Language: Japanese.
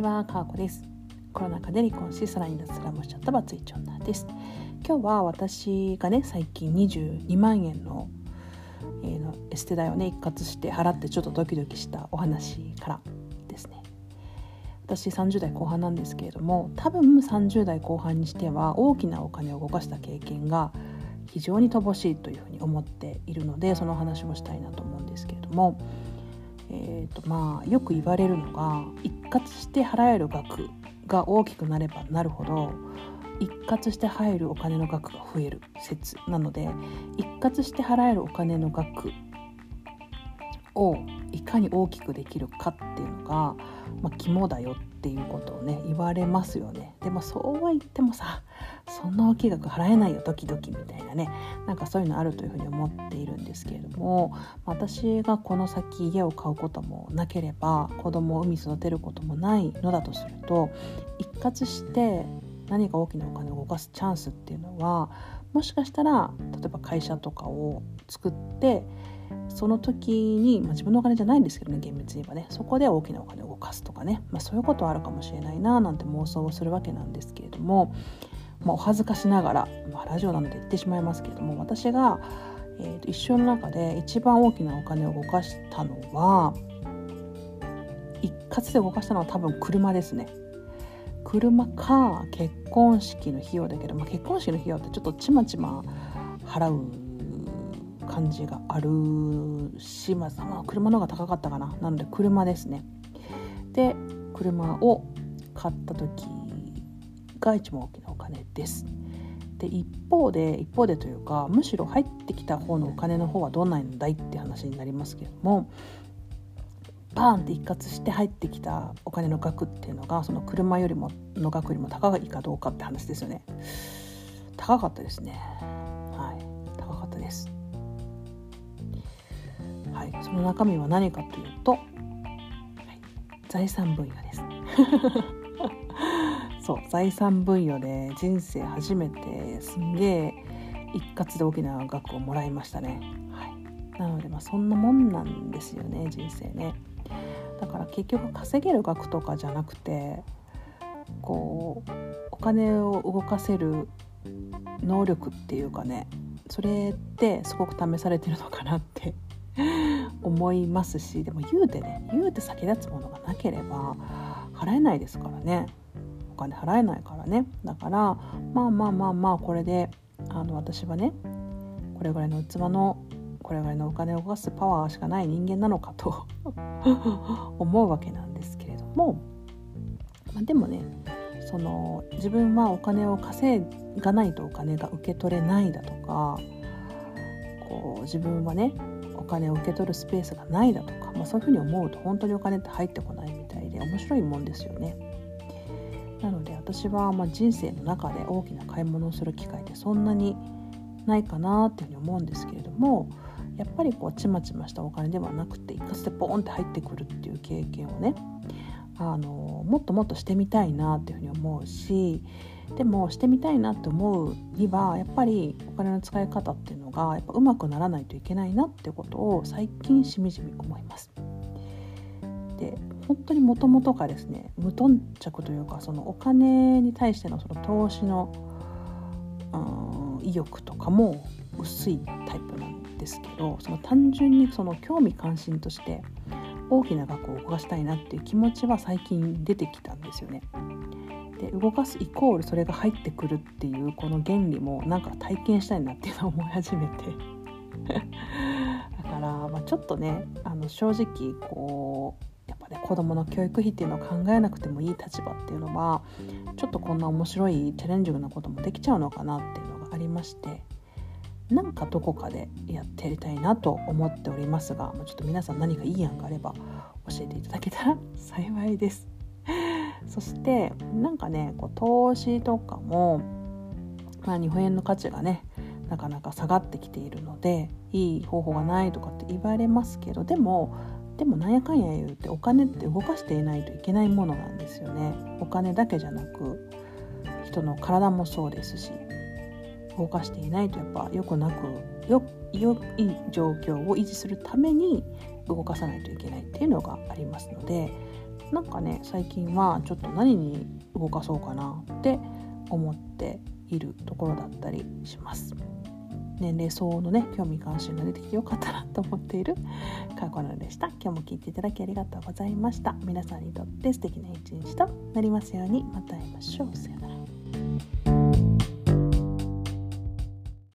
ちは、かわこです。コロナ禍で離婚し、さらに脱ラもしちゃったバツイチ女です。今日は私がね、最近22万円の,、えー、のエステ代をね、一括して払ってちょっとドキドキしたお話からですね。私30代後半なんですけれども、多分30代後半にしては大きなお金を動かした経験が非常に乏しいというふうに思っているので、その話をしたいなと思うんですけれども、えーとまあ、よく言われるのが一括して払える額が大きくなればなるほど一括して入るお金の額が増える説なので一括して払えるお金の額をいかに大きくできるかっていうのが、まあ、肝だよっていうことをね言われますよね。でもそうは言ってもさそんな大きい額払えないよドキドキみたいなね。なんかそういうのあるというふうに思っているんですけれども私がこの先家を買うこともなければ子供を産み育てることもないのだとすると一括して何か大きなお金を動かすチャンスっていうのはもしかしたら例えば会社とかを作ってその時に、まあ、自分のお金じゃないんですけどね厳密に言えばねそこで大きなお金を動かすとかね、まあ、そういうことはあるかもしれないななんて妄想をするわけなんですけれども、まあ、お恥ずかしながら、まあ、ラジオなので言ってしまいますけれども私が、えー、と一生の中で一番大きなお金を動かしたのは一括で動かしたのは多分車ですね。車か結婚式の費用だけど、まあ、結婚式の費用ってちょっとちまちま払う感じがあるし、まあ、車の方が高かったかな。なので車ですね。で車を買った時が一番大きなお金です。で一方で一方でというかむしろ入ってきた方のお金の方はどんなんだいって話になりますけどもバーンって一括して入ってきたお金の額っていうのがその車よりもの額よりも高いかどうかって話ですよね。高かったですね。はい。高かったです。はい。その中身は何かというと、はい、財産分野です。そう。財産分与で人生初めてすんげえ一括で大きな額をもらいましたね、はい、なのでまあそんなもんなんですよね人生ね。結局稼げる額とかじゃなくてこうお金を動かせる能力っていうかねそれってすごく試されてるのかなって 思いますしでも言うてね言うて先立つものがなければ払えないですからね。お金払えないからね。だからまあまあまあまあこれであの私はねこれぐらいの器のこれぐらいのお金を動かすパワーしかない人間なのかと 思うわけなんですけれども、まあ、でもねその自分はお金を稼がないとお金が受け取れないだとかこう自分はねお金を受け取るスペースがないだとか、まあ、そういうふうに思うと本当にお金って入ってこないみたいで面白いもんですよね。なので私はま人生の中で大きな買い物をする機会ってそんなにないかなっていうふうに思うんですけれどもやっぱりこうちまちましたお金ではなくて一括でポーンって入ってくるっていう経験をねあのもっともっとしてみたいなっていうふうに思うしでもしてみたいなって思うにはやっぱりお金の使い方っていうのがやっぱうまくならないといけないなってことを最近しみじみ思います。で本当にもともとがですね無頓着というかそのお金に対してのその投資の、うん、意欲とかも薄いタイプなんですけどその単純にその興味関心として大きな額を動かしたいなっていう気持ちは最近出てきたんですよね。で動かすイコールそれが入ってくるっていうこの原理もなんか体験したいなっていうのを思い始めて だから、まあ、ちょっとねあの正直こうやっぱね子どもの教育費っていうのを考えなくてもいい立場っていうのはちょっとこんな面白いチャレンジングなこともできちゃうのかなってりましてなんかどこかでやってやりたいなと思っておりますがちょっと皆さん何かいい案があれば教えていただけたら 幸いです。そしてなんかねこう投資とかも、まあ、日本円の価値がねなかなか下がってきているのでいい方法がないとかって言われますけどでもでもなんやかんや言うてお金って動かしていないといけないものなんですよね。お金だけじゃなく人の体もそうですし動かしていないとやっぱ良くなくよ良い状況を維持するために動かさないといけないっていうのがありますのでなんかね最近はちょっと何に動かそうかなって思っているところだったりします。年齢相応のね興味関心が出てきてよかったなと思っている かこのでした。今日も聞いていただきありがとうございました。皆さんにとって素敵な一日となりますように。また会いましょう。さようなら。